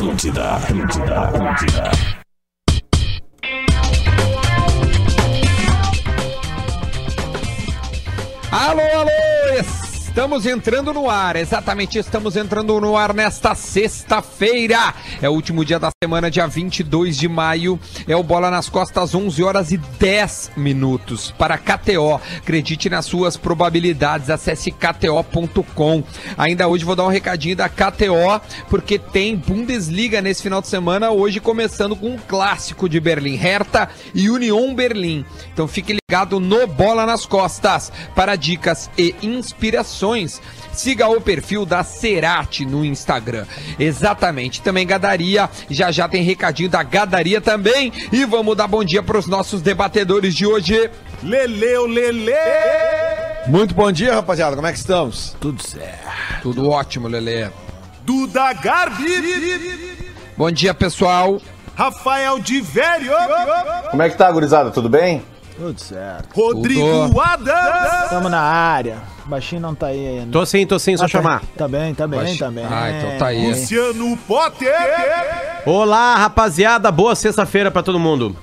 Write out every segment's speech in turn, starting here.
Atlântida, Atlântida, Atlântida. Alô, alô! Estamos entrando no ar, exatamente, estamos entrando no ar nesta sexta-feira. É o último dia da semana, dia 22 de maio. É o Bola nas Costas, 11 horas e 10 minutos. Para KTO, acredite nas suas probabilidades, acesse kto.com. Ainda hoje vou dar um recadinho da KTO, porque tem Bundesliga nesse final de semana, hoje começando com um clássico de Berlim, Hertha e Union Berlim. Então fique ligado no Bola nas Costas para dicas e inspirações. Siga o perfil da Cerati no Instagram. Exatamente. Também Gadaria. Já já tem recadinho da Gadaria também. E vamos dar bom dia para os nossos debatedores de hoje. Leleu, Lele! Muito bom dia, rapaziada. Como é que estamos? Tudo certo. Tudo ótimo, Lele. Duda Garbi! Bom dia, pessoal. Rafael de Velho! Como é que tá, gurizada? Tudo bem? Tudo certo. Rodrigo. Adams! Tamo na área. Baixinho não tá aí ainda. Tô sim, tô sim, só Ah, tá- chamar. Tá bem, tá bem, Baixinho. tá bem. Ah, então tá aí. Luciano Potter! Olá, rapaziada, boa sexta-feira pra todo mundo.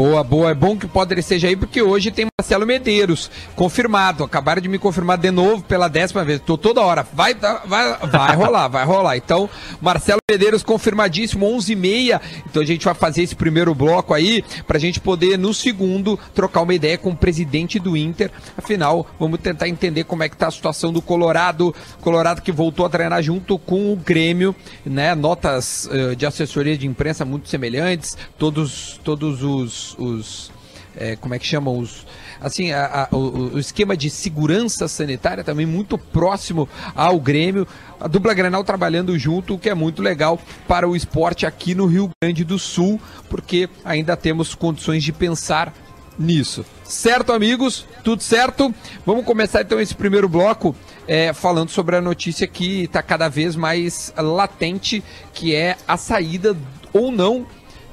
Boa, boa. É bom que o Poder esteja aí, porque hoje tem Marcelo Medeiros, confirmado. Acabaram de me confirmar de novo pela décima vez. Tô toda hora. Vai, vai, vai rolar, vai rolar. Então, Marcelo Medeiros confirmadíssimo, 11h30. Então a gente vai fazer esse primeiro bloco aí, pra gente poder, no segundo, trocar uma ideia com o presidente do Inter. Afinal, vamos tentar entender como é que tá a situação do Colorado. Colorado que voltou a treinar junto com o Grêmio, né? Notas eh, de assessoria de imprensa muito semelhantes. Todos, todos os, os é, como é que chamam os assim a- a- o, o esquema de segurança sanitária também muito próximo ao Grêmio. A dupla Grenal trabalhando junto o que é muito legal para o esporte aqui no Rio Grande do Sul porque ainda temos condições de pensar nisso. Certo amigos? Tudo certo? Vamos começar então esse primeiro bloco é, falando sobre a notícia que está cada vez mais latente que é a saída ou não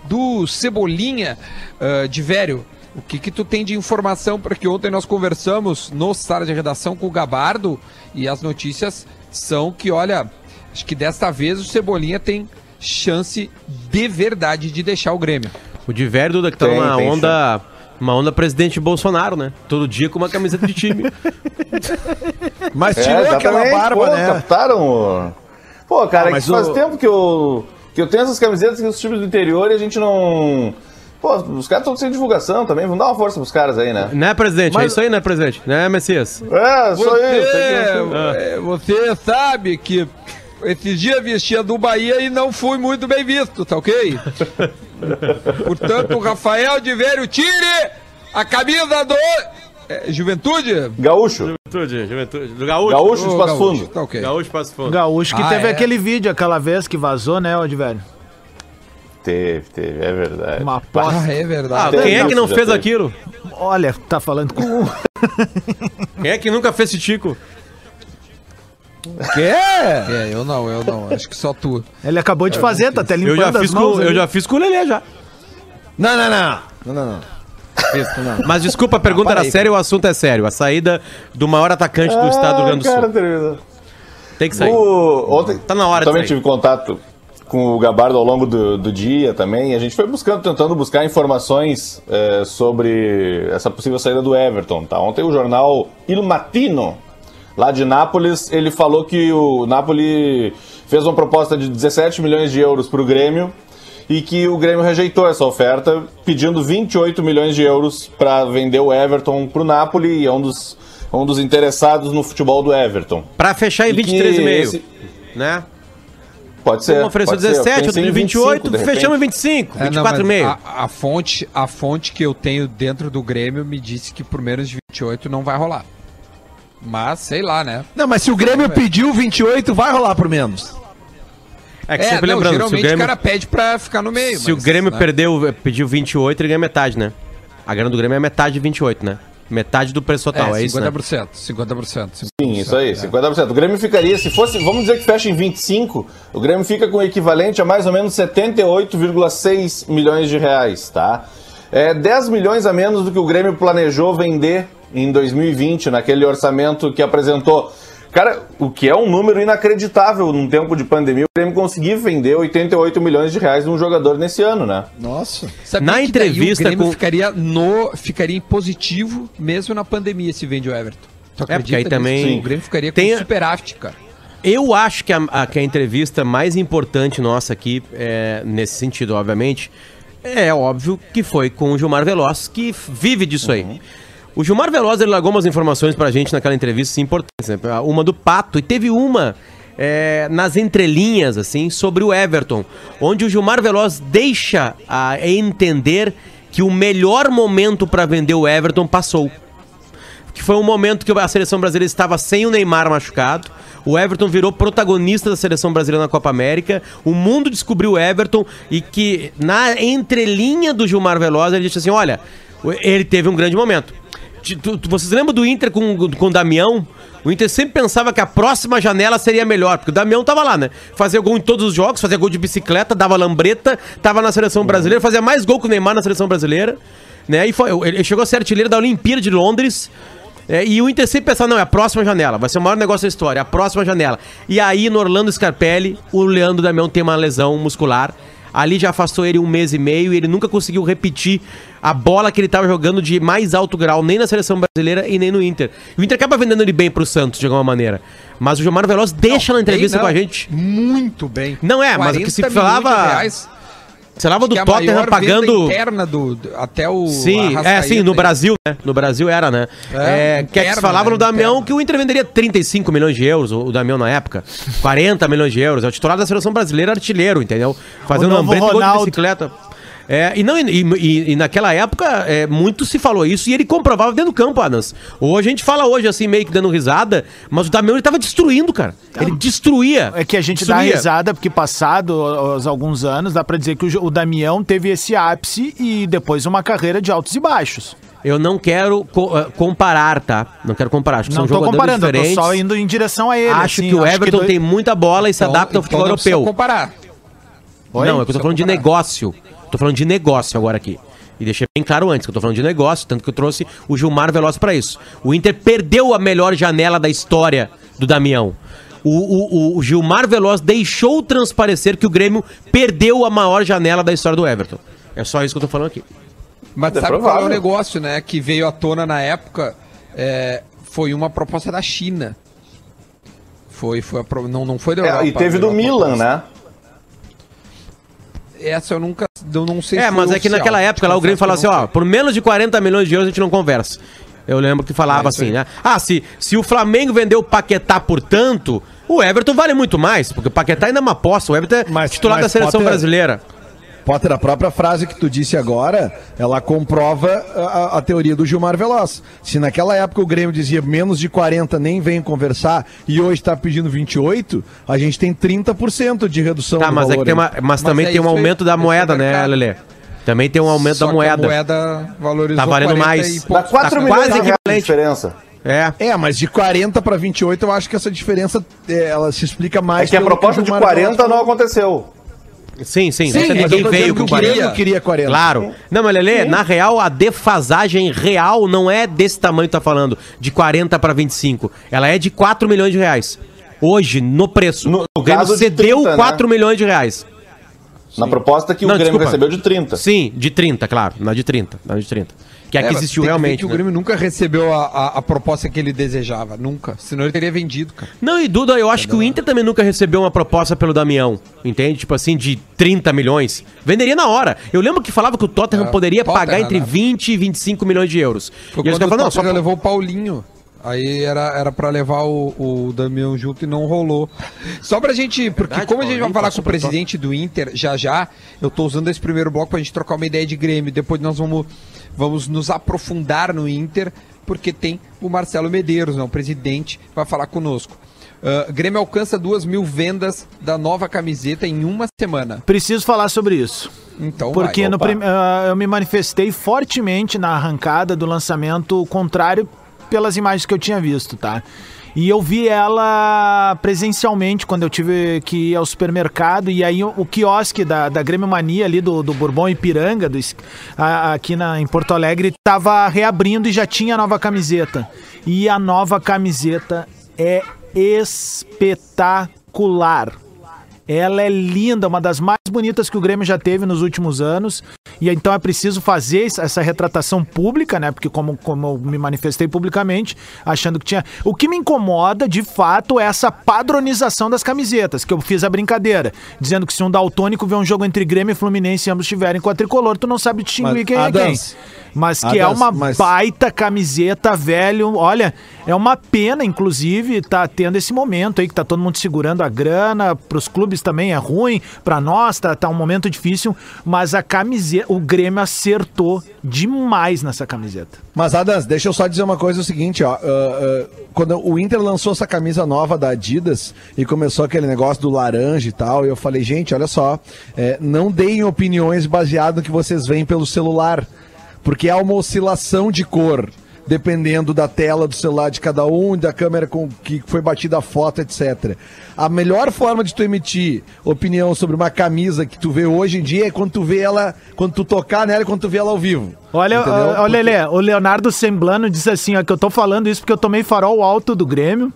do Cebolinha ah, de velho. O que, que tu tem de informação? Porque ontem nós conversamos no sala de redação com o Gabardo e as notícias são que, olha, acho que desta vez o Cebolinha tem chance de verdade de deixar o Grêmio. O de velho, Duda, que tá Tem, numa tem onda. Uma onda presidente Bolsonaro, né? Todo dia com uma camiseta de time. Mas tirou aquela exatamente. barba, Pô, né? Captaram. o- Pô, cara, Ah, é que faz o- tempo que eu, que eu tenho essas camisetas dos times do interior e a gente não. Pô, os caras estão sem divulgação também. Vamos dar uma força pros caras aí, né? né, presidente? É Mas- isso aí, né, presidente? Né, Messias? É, isso. tem que- é, você sabe que esses dias vestia do Bahia e não fui muito bem visto, tá ok? Portanto, o Rafael de Velho, tire a camisa do é, Juventude. Gaúcho. Juventude, juventude. Do Gaúcho. Gaúcho de Passo Fundo. Tá ok. Gaúcho Passo Fundo. Gaúcho que Ah, teve é? aquele vídeo aquela vez que vazou, né, Ô, de velho? Teve, teve, é verdade. Uma aposta. Ah, é Ah, verdade. quem é que não Já fez teve. aquilo? Olha, tá falando com um. Quem é que nunca fez esse tico? Que? É, eu não, eu não. Acho que só tu. Ele acabou de fazer, tá até Eu limpando já as fiz mãos. com, eu já fiz com o Lelê já. Não, não, não. Não, não, não. Isso, não. Mas desculpa, a pergunta era séria, o assunto é sério. A saída do maior atacante do estado do Rio Grande do Ah, cara, Sul. terminou. Tem que sair. O- Ontem Tá na hora de também sair. tive contato com o Gabardo ao longo do, do dia também. A gente foi buscando, tentando buscar informações eh, sobre essa possível saída do Everton. Tá? Ontem o jornal Il Matino, lá de Nápoles, ele falou que o Napoli fez uma proposta de 17 milhões de euros para o Grêmio e que o Grêmio rejeitou essa oferta, pedindo 28 milhões de euros para vender o Everton para o Napoli e é um dos, um dos interessados no futebol do Everton. Pra fechar em E que 23,5, esse- né? Pode ser. Um ofereceu pode ser. Eu 17, pensei outro de em 28, 25, de fechamos em repente. 25, É, não, 24,5. mas a, a fonte, a fonte que eu tenho dentro do Grêmio me disse que por menos de 28 não vai rolar. Mas, sei lá, né? Não, mas se o Grêmio pediu 28, vai rolar por menos. É que É, sempre não, lembrando, se o geralmente o, Grêmio, cara pede pra ficar no meio. se o mas, Grêmio né? perdeu, pediu 28, ele ganha metade, né? A grana do Grêmio é metade de 28, né? Metade do preço total, é, é, isso, né? 50%, 50%. Sim, isso aí, é. 50%. O Grêmio ficaria, se fosse, vamos dizer que fecha em 25, o Grêmio fica com o equivalente a mais ou menos 78,6 milhões de reais, tá? É 10 milhões a menos do que o Grêmio planejou vender em 2020, naquele orçamento que apresentou. Cara, o que é um número inacreditável num tempo de pandemia, o Grêmio conseguir vender 88 milhões de reais num jogador nesse ano, né? Nossa. Sabia Na que daí entrevista o Grêmio com- ficaria, no, ficaria em positivo mesmo na pandemia se vende o Everton. Tu É, porque aí também- nisso? O Grêmio ficaria Tem- com superávit, cara. Eu acho que a, a- que a entrevista mais importante nossa aqui, é, nesse sentido, obviamente, é óbvio que foi com o Gilmar Veloz, que vive disso aí. O Gilmar Veloz ele largou umas informações pra gente naquela entrevista importantes, né? Uma do Pato, e teve uma é, nas entrelinhas, assim, sobre o Everton, onde o Gilmar Veloz deixa a entender que o melhor momento pra vender o Everton passou que foi um momento que a seleção brasileira estava sem o Neymar machucado. O Everton virou protagonista da seleção brasileira na Copa América. O mundo descobriu o Everton e que na entrelinha do Gilmar Veloz ele disse assim: "Olha, ele teve um grande momento". Tu- tu- Vocês lembram do Inter com, com o Damião? O Inter sempre pensava que a próxima janela seria melhor, porque o Damião tava lá, né? Fazia gol em todos os jogos, fazia gol de bicicleta, dava lambreta, tava na seleção brasileira, fazia mais gol que o Neymar na seleção brasileira, né? E foi, ele chegou a ser artilheiro da Olimpíada de Londres. É, e o Inter sempre pensava, não, é a próxima janela, vai ser o maior negócio da história, é a próxima janela. E aí, no Orlando Scarpelli, o Leandro Damião tem uma lesão muscular. Ali já afastou ele um mês e meio e ele nunca conseguiu repetir a bola que ele estava jogando de mais alto grau, nem na seleção brasileira e nem no Inter. O Inter acaba vendendo ele bem pro Santos, de alguma maneira. Mas o Gilmar Veloz deixa na entrevista Bem, com a não. gente. Muito bem. Não é, mas o que se 40 milhões de falava- reais, Você falava do é Tottenham pagando. interna do, do- até o Sim, é Arrascaeta sim, no aí. Brasil, né? No Brasil era, né? É, É, que é que se interna, falava né? no Damião Interna. que o Inter venderia 35 milhões de euros, o Damião na época. 40 milhões de euros. É o titular da seleção brasileira, artilheiro, entendeu? Fazendo e gol de bicicleta. É, e, não, e, e- e naquela época, é, muito se falou isso e ele comprovava dentro do campo, Adams. Hoje a gente fala hoje assim, meio que dando risada, mas o Damião ele tava destruindo, cara. Ele destruía. É que a gente dá destruía. risada, porque passado os alguns anos, dá pra dizer que o, o Damião teve esse ápice e depois uma carreira de altos e baixos. Eu não quero co- eh, comparar, tá? Não quero comparar. Acho que Não são tô jogadores comparando, eu tô diferentes. só indo em direção a ele. acho assim, que o Everton dois- tem muita bola e se Então- adapta ao futebol então não precisa europeu. comparar. Oi? Não, é que eu tô falando de comparar. negócio. Tô falando de negócio agora aqui. E deixei bem claro antes que eu tô falando de negócio, tanto que eu trouxe o Gilmar Veloz pra isso. O Inter perdeu a melhor janela da história do Damião. O, o- o- Gilmar Veloz deixou transparecer que o Grêmio perdeu a maior janela da história do Everton. É só isso que eu tô falando aqui. Mas É sabe qual é o negócio, né? Que veio à tona na época? é, foi uma proposta da China. Foi, foi a pro- não, não foi da Europa. É, e teve veio do Milan, proposta. né? Essa eu nunca, eu não sei É, se mas é que oficial. naquela época lá o Grêmio falava que assim, ó, por menos de 40 milhões de euros a gente não conversa. Eu lembro que falava É assim, né? Ah, se, se o Flamengo vendeu o Paquetá por tanto, o Everton vale muito mais, porque o Paquetá ainda é uma aposta, o Everton é Mas- titular mas da seleção Potter- brasileira. Potter, a própria frase que tu disse agora, ela comprova a, a teoria do Gilmar Veloz. Se naquela época o Grêmio dizia menos de 40 nem vem conversar e hoje está pedindo 28, a gente tem 30% de redução Tá, do mas é que valor tem uma, mas, Mas também é tem um isso aí, aumento da é moeda, né. Lelê? Também tem um aumento Só da que moeda. A moeda valorizou Tá valendo 40 mais. e Dá poucos. 4 tá milhões quase de diferença. É. É, mas de 40 para 28 eu acho que essa diferença é, ela se explica É mais que a proposta de Gilmar 40 Veloz não aconteceu. Sim, sim. Sim, ninguém veio com que o Grêmio 40. queria 40. Claro. Não, mas Lelê, na real, a defasagem real não é desse tamanho que tá falando, de 40 para 25. Ela é de 4 milhões de reais. Hoje, no preço. No- no o Grêmio cedeu 30, né? 4 milhões de reais. Na proposta que Não, o Grêmio desculpa. recebeu de 30. Sim, de 30, claro. Na de 30. Na de 30. Que aqui É, mas existiu que realmente. Que o né? Grêmio nunca recebeu a, a, a proposta que ele desejava. Nunca. Senão ele teria vendido, cara. Não, e Duda, eu acho que o Inter também nunca recebeu uma proposta pelo Damião, entende? Tipo assim, de 30 milhões. Venderia na hora. Eu lembro que falava que o Tottenham É, poderia Tottenham, pagar entre né? 20 e 25 milhões de euros. Foi e quando o ficavam, não, só levou o Paulinho. Aí era, era pra levar o, o Damião junto e não rolou. Só pra gente. Porque Verdade, como a gente vai falar com o presidente do Inter já já, eu tô usando esse primeiro bloco pra gente trocar uma ideia de Grêmio. Depois nós vamos, vamos nos aprofundar no Inter, porque tem o Marcelo Medeiros, né, o presidente, vai falar conosco. Ah, Grêmio alcança duas mil vendas da nova camiseta em uma semana. Preciso falar sobre isso. Então, Porque vai. no prim- ah, eu me manifestei fortemente na arrancada do lançamento contrário pelas imagens que eu tinha visto, tá? E eu vi ela presencialmente quando eu tive que ir ao supermercado e aí o, quiosque da, da Grêmio Mania ali do, do Bourbon Ipiranga, do, a- aqui na, em Porto Alegre, tava reabrindo e já tinha a nova camiseta. E a nova camiseta é espetacular. Ela é linda, uma das mais bonitas que o Grêmio já teve nos últimos anos. E então é preciso fazer es- essa retratação pública, né? Porque como, como eu me manifestei publicamente, achando que tinha. O que me incomoda, de fato, é essa padronização das camisetas, que eu fiz a brincadeira, dizendo que se um daltônico vê um jogo entre Grêmio e Fluminense e ambos estiverem com a tricolor, tu não sabe distinguir Mas, quem é quem. Mas que é uma mas- baita camiseta, velho. Olha, é uma pena, inclusive, tá tendo esse momento aí que tá todo mundo segurando a grana. Pros clubes também é ruim, pra nós tá, tá um momento difícil. Mas a camiseta, o Grêmio acertou demais nessa camiseta. Mas, Adams, deixa eu só dizer uma coisa: é o seguinte, ó. ah, ah, quando o Inter lançou essa camisa nova da Adidas e começou aquele negócio do laranja e tal, eu falei, gente, olha só, é, não deem opiniões baseadas no que vocês veem pelo celular. Porque há uma oscilação de cor. Dependendo da tela do celular de cada um, da câmera com que foi batida a foto, etc. A melhor forma de tu emitir opinião sobre uma camisa que tu vê hoje em dia é quando tu vê ela, quando tu tocar nela e quando tu vê ela ao vivo. Olha, olha, Porque- Lelê, o Leonardo Semblano disse assim, ó, que eu tô falando isso porque eu tomei farol alto do Grêmio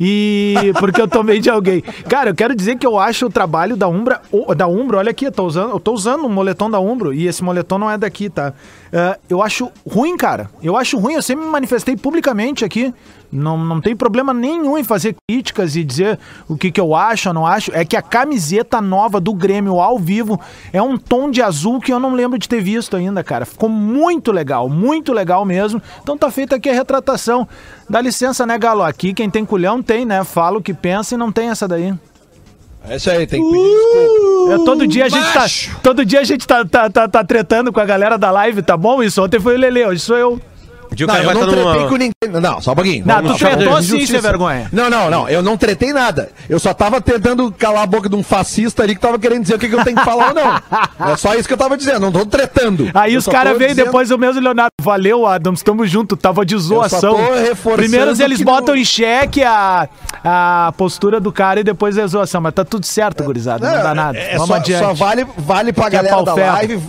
e porque eu tomei de alguém. Cara, eu quero dizer que eu acho o trabalho da Umbra, da Umbro, olha aqui, eu tô usando, eu tô usando um moletom da Umbro e esse moletom não é daqui, tá? Ah, eu acho ruim, cara. Eu acho ruim, eu sempre me manifestei publicamente aqui. Não, não tem problema nenhum em fazer críticas e dizer o que, que eu acho ou não acho. É que a camiseta nova do Grêmio ao vivo é um tom de azul que eu não lembro de ter visto ainda, cara. Ficou muito legal, muito legal mesmo. Então tá feita aqui a retratação. Dá licença, né, Galo? Aqui quem tem culhão tem, né? Fala o que pensa e não tem essa daí. É isso aí, tem que pedir desculpa. É, todo dia a gente tá. Todo dia a gente tá, tá, tá, tá tretando com a galera da live, tá bom? Isso ontem foi o Lele, hoje sou eu. Não, cara eu não tretei numa... com ninguém. Não, só um pouquinho. Não, Vamos tu tretou sim, sem vergonha. Não, não, não. Eu não tretei nada. Eu só tava tentando calar a boca de um fascista ali que tava querendo dizer o que, que eu tenho que falar ou não. É só isso que eu tava dizendo. Não tô tretando. Aí Eu os caras veio dizendo- depois o mesmo Leonardo. Valeu, Adams, tamo junto, tava de zoação. tô reforçando Primeiro eles botam não- em xeque a, a postura do cara e depois a zoação. Mas tá tudo certo, gurizada, não, dá nada. É Vamos só, adiante. só vale, vale pra Que é galera da live.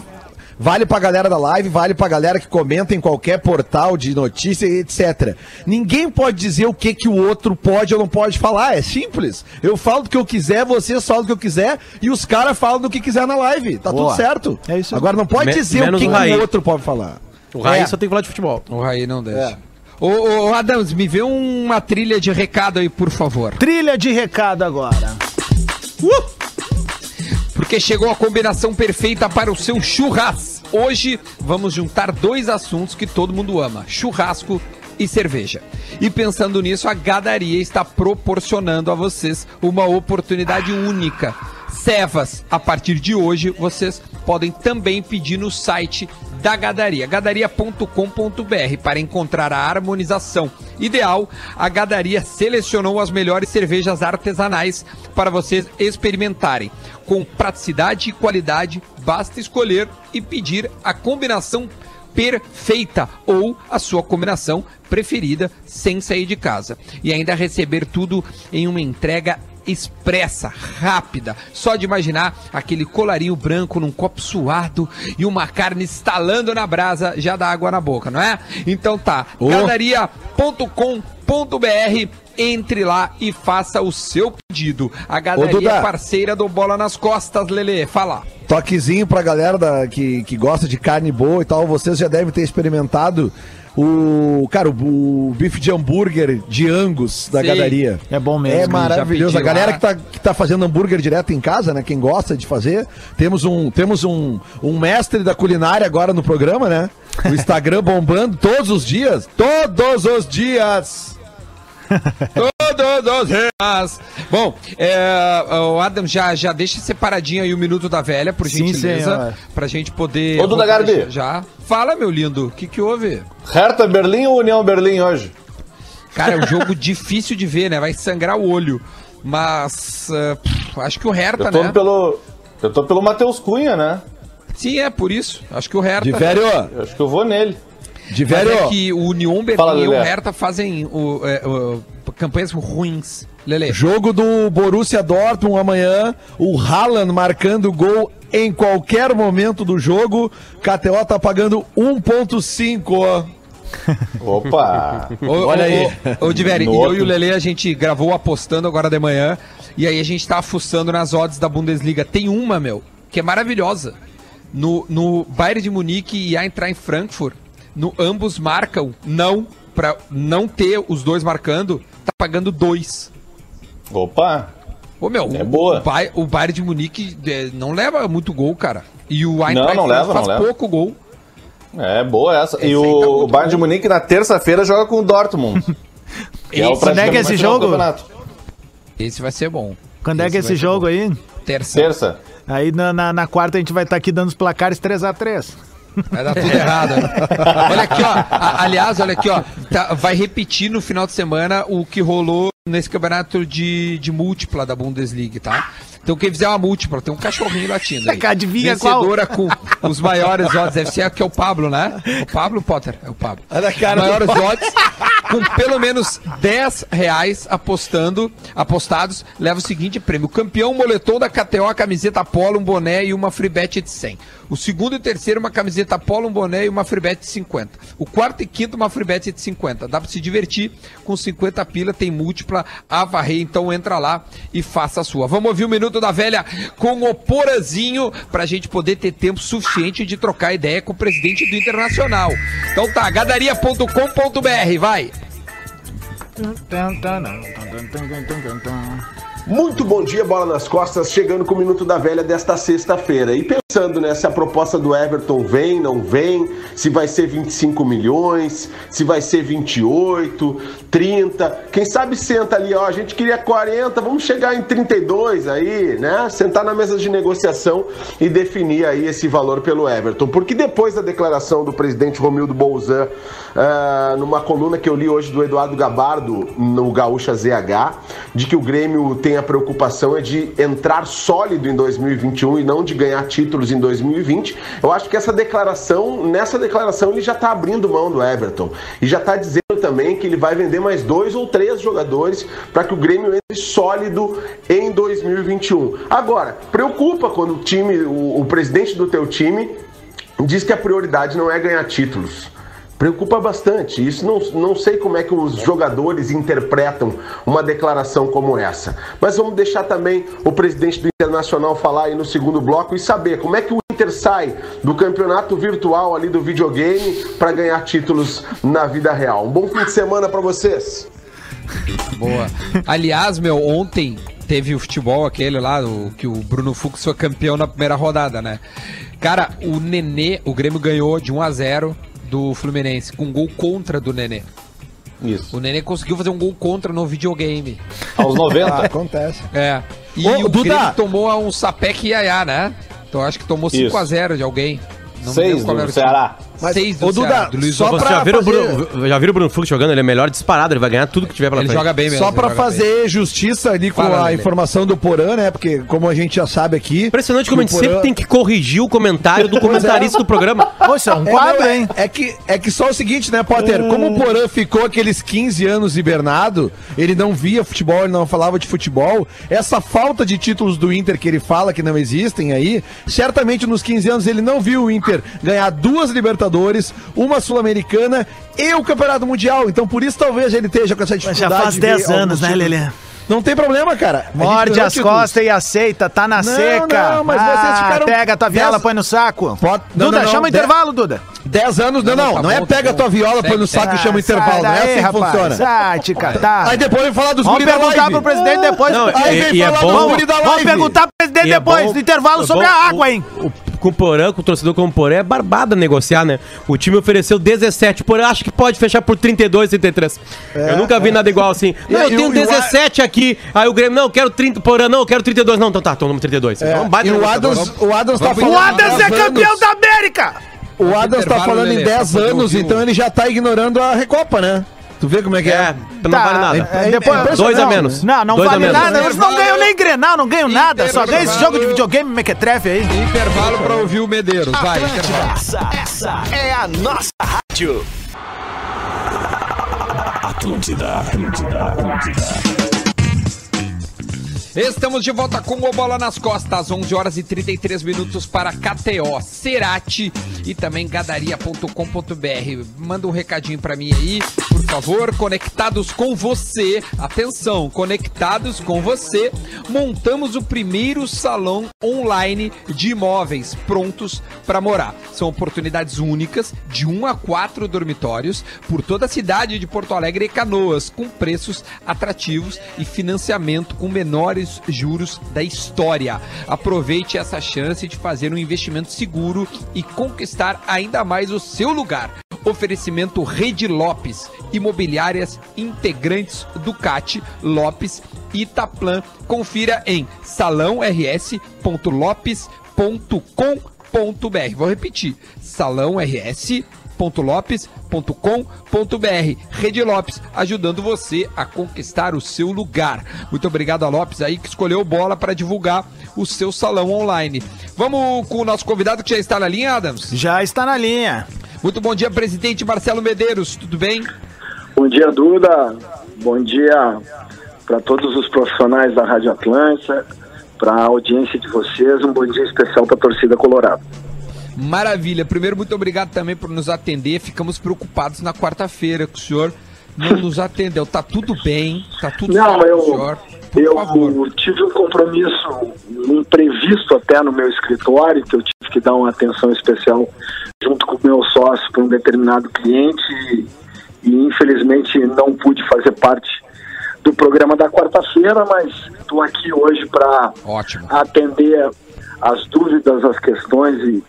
Vale pra galera da live, vale pra galera que comenta em qualquer portal de notícia e etc. Ninguém pode dizer o que, que o outro pode ou não pode falar. É simples. Eu falo do que eu quiser, vocês falam do que eu quiser e os caras falam do que quiser na live. Tá Boa. tudo certo. É isso aí. Agora não pode Me- dizer o que, o que o outro pode falar. O Raí É. só tem que falar de futebol. O Raí não deixa. É. Ô, ô, ô, Adams, me vê uma trilha de recado aí, por favor. Trilha de recado agora. Porque chegou a combinação perfeita para o seu churras. Hoje vamos juntar dois assuntos que todo mundo ama: churrasco e cerveja. E pensando nisso, a Gadaria está proporcionando a vocês uma oportunidade única. Cevas, a partir de hoje, vocês podem também pedir no site da Gadaria, gadaria.com.br, para encontrar a harmonização ideal. A Gadaria selecionou as melhores cervejas artesanais para vocês experimentarem. Com praticidade e qualidade, basta escolher e pedir a combinação perfeita ou a sua combinação preferida sem sair de casa. E ainda receber tudo em uma entrega expressa, rápida. Só de imaginar aquele colarinho branco num copo suado e uma carne estalando na brasa já dá água na boca, não é? Então tá, gadaria.com.br entre lá e faça o seu pedido. A Duda. é parceira do Bola nas Costas, Lele. Fala. Toquezinho pra galera da- que, que gosta de carne boa e tal, vocês já devem ter experimentado o, cara, o, o bife de hambúrguer de Angus da Sim. Gadaria. É bom mesmo, É maravilhoso. A galera lá. que tá, que tá fazendo hambúrguer direto em casa, né? Quem gosta de fazer. Temos um, temos um, um mestre da culinária agora no programa, né? O Instagram bombando todos os dias. Todos os dias! Todos os reais. Bom, é, o Adam já, já deixa separadinho aí o minuto da velha, por Sim, gentileza. pra gente poder. Ô, Duda Garbi. Já. Fala, meu lindo. O que, que houve? Hertha Berlim ou União Berlim hoje? Cara, é um jogo difícil de ver, né? Vai sangrar o olho. Mas é, pff, acho que o Hertha, Eu tô né? pelo. Eu tô pelo Matheus Cunha, né? Sim, é por isso. Acho que o Hertha. De velho, acho que eu vou nele. de Mas velho. é que o Union Fala, Berlim e o. Hertha fazem o, é, o- campanhas ruins. Lele. Jogo do Borussia Dortmund amanhã, o Haaland marcando gol em qualquer momento do jogo. KTO tá pagando 1.5. ó. Opa! Ô, Olha aí. Ô, ô Diveri, eu outro. e o Lele a gente gravou apostando agora de manhã. E aí a gente tá fuçando nas odds da Bundesliga. Tem uma, meu, que é maravilhosa. No, no Bayern de Munique e a entrar em Frankfurt, no ambos marcam não, pra não ter os dois marcando, tá pagando dois. Opa! Ô, meu, É boa. O, Bay- o Bayern de Munique é, não leva muito gol, cara. E o Eintracht não leva, faz não leva. pouco gol. É boa essa. Esse E aí tá o Bayern de. Munique na terça-feira joga com o Dortmund. que é o Esse- Quando é que é esse jogo? campeonato. Esse vai ser bom. Quando é que é vai esse ser jogo bom. aí? Terça. Terça. Aí na, na, na quarta a gente vai estar aqui dando os placares 3x3. Vai dar tudo errado. Olha aqui, ó. A- aliás, olha aqui, ó. Tá- vai repetir no final de semana o que rolou nesse campeonato de, de múltipla da Bundesliga, tá? Então quem fizer uma múltipla, tem um cachorrinho latindo aí. Adivinha qual? Vencedora com os maiores odds. Deve ser que é o Pablo, né? O Pablo Potter, é o Pablo. Olha cara maiores odds, com pelo menos 10 reais apostando, apostados, leva o seguinte prêmio. O campeão moletom da KTO, a camiseta polo, um boné e uma free bet de 100. O segundo e terceiro, uma camiseta polo, um boné e uma free bet de 50. O quarto e quinto, uma free bet de 50. Dá pra se divertir com 50 pila, tem múltipla a varrer, então entra lá e faça a sua. Vamos ouvir o Minuto da Velha com o Porazinho, pra gente poder ter tempo suficiente de trocar ideia com o presidente do Internacional. Então tá, gadaria.com.br, vai. Muito bom dia, bola nas costas, chegando com o Minuto da Velha desta sexta-feira. E pensando né, se a proposta do Everton vem, não vem, se vai ser 25 milhões, se vai ser 28, 30. Quem sabe senta ali, ó, a gente queria 40, vamos chegar em 32 aí, né? Sentar na mesa de negociação e definir aí esse valor pelo Everton. Porque depois da declaração do presidente Romildo Bolzan, ah, numa coluna que eu li hoje do Eduardo Gabardo no Gaúcha ZH, de que o Grêmio tem a preocupação é de entrar sólido em 2021 e não de ganhar títulos em 2020. Eu acho que essa declaração, nessa declaração, ele já está abrindo mão do Everton e já está dizendo também que ele vai vender mais dois ou três jogadores para que o Grêmio entre sólido em 2021. Agora, preocupa quando o time, o, o presidente do teu time diz que a prioridade não é ganhar títulos. Preocupa bastante. Isso não, não sei como é que os jogadores interpretam uma declaração como essa. Mas vamos deixar também o presidente do Internacional falar aí no segundo bloco e saber como é que o Inter sai do campeonato virtual ali do videogame para ganhar títulos na vida real. Um bom fim de semana para vocês. Boa. Aliás, meu, ontem teve o futebol aquele lá, o, que o Bruno Fux foi campeão na primeira rodada, né? Cara, o Nenê, o Grêmio ganhou de 1 a 0 do Fluminense, com um gol contra do Nenê. Isso. O Nenê conseguiu fazer um gol contra no videogame. Aos Ah, 90. acontece. É. E Ô, o Duda! Grêmio tomou um sapec iaiá, né? Então acho que tomou 5 Isso. a 0 de alguém. Não me Seis lembro qual era do o time. Mas, Seis do ô, Duda, Ceará, do Luiz só pra já viram, o fazer- Bruno, já viram o Bruno Fux jogando? Ele é melhor disparado, ele vai ganhar tudo que tiver pela Ele frente. joga bem mesmo. Só pra joga bem. fazer justiça ali com Fala, a informação do Porã, né? Porque, como a gente já sabe aqui. Impressionante como a gente o Porã- sempre tem que corrigir o comentário do comentarista do programa. Poxa, um É, quadro, é- hein? É, que, é que só o seguinte, né, Potter? Como o Porã ficou aqueles 15 anos hibernado, ele não via futebol, ele não falava de futebol. Essa falta de títulos do Inter que ele fala que não existem aí, certamente nos 15 anos ele não viu o Inter ganhar duas Libertadores, uma Sul-Americana e o Campeonato Mundial. Então por isso talvez ele esteja com essa Mas dificuldade. já faz de ver 10 anos, né. Lelê? Não tem problema, cara. A Morde as títulos. costas e aceita, tá na Não, seca. não, mas vocês ficaram- Pega a tua viola, Dez- põe no saco. Pode- não, Duda, não, não, chama o dez- intervalo, Duda. 10 anos, não, Não, não, tá não é bom, pega tá a tua viola, põe no saco e segue. chama o intervalo. Não é assim que funciona. Sai catar. Aí depois vem falar dos Vamos perguntar pro presidente depois. Não, Aí e- vem e é falar bom- dos guri da Vamos live. perguntar pro presidente E é depois bom- do intervalo é sobre a água, hein? Com o Porã, com o torcedor como o Porã, é barbada negociar, né? O time ofereceu 17, o Porã acho que pode fechar por 32, 33. eu nunca vi nada igual assim. Não, É, E- eu e tenho e o 17 aqui, aí o Grêmio, não, eu quero 30, Porã, não, eu quero 32. Não, então tá, então vamos 32. É, Então, bate e o. Adams, o Adams tá falando. O Adams é 10 campeão da América! O Adams tá falando em Lelê, 10 pra poder anos, então ele já tá ignorando a Recopa, né? Tu vê como é que é? É, não vale nada. é, É depois, impressionante. Dois a não, menos. Não, não Dois a vale nada. Eles não ganham nem Grenal, não ganham nada. Só ganham esse jogo de videogame mequetrefe aí. Intervalo pra ouvir o Medeiros. Vai, intervalo. Essa, essa é a nossa rádio. Atlântida, Atlântida, Atlântida. Estamos de volta com o Bola nas Costas, 11 horas e 33 minutos para KTO, Cerati e também gadaria.com.br. Manda um recadinho para mim aí, por favor. Conectados com você, atenção, conectados com você, montamos o primeiro salão online de imóveis prontos para morar. São oportunidades únicas de 1 a 4 dormitórios por toda a cidade de Porto Alegre e Canoas, com preços atrativos e financiamento com menores juros da história. Aproveite essa chance de fazer um investimento seguro e conquistar ainda mais o seu lugar. Oferecimento Rede Lopes, imobiliárias integrantes Ducati, Lopes e Itaplan. Confira em salãors.lopes.com.br. Vou repetir: salãors.lopes.com.br. Rede Lopes, ajudando você a conquistar o seu lugar. Muito obrigado a Lopes aí que escolheu bola para divulgar o seu salão online. Vamos com o nosso convidado que já está na linha, Adams? Já está na linha. Muito bom dia, presidente Marcelo Medeiros, tudo bem? Bom dia, Duda. Bom dia para todos os profissionais da Rádio Atlântica, para a audiência de vocês. Um bom dia especial para a torcida colorada. Maravilha. Primeiro, muito obrigado também por nos atender. Ficamos preocupados na quarta-feira que o senhor não nos atendeu. Tá tudo bem, tá tudo Não, eu, senhor. Por eu favor. tive um compromisso imprevisto até no meu escritório, que eu tive que dar uma atenção especial junto com o meu sócio para um determinado cliente e, e, infelizmente não pude fazer parte do programa da quarta-feira, mas estou aqui hoje para atender as dúvidas, as questões e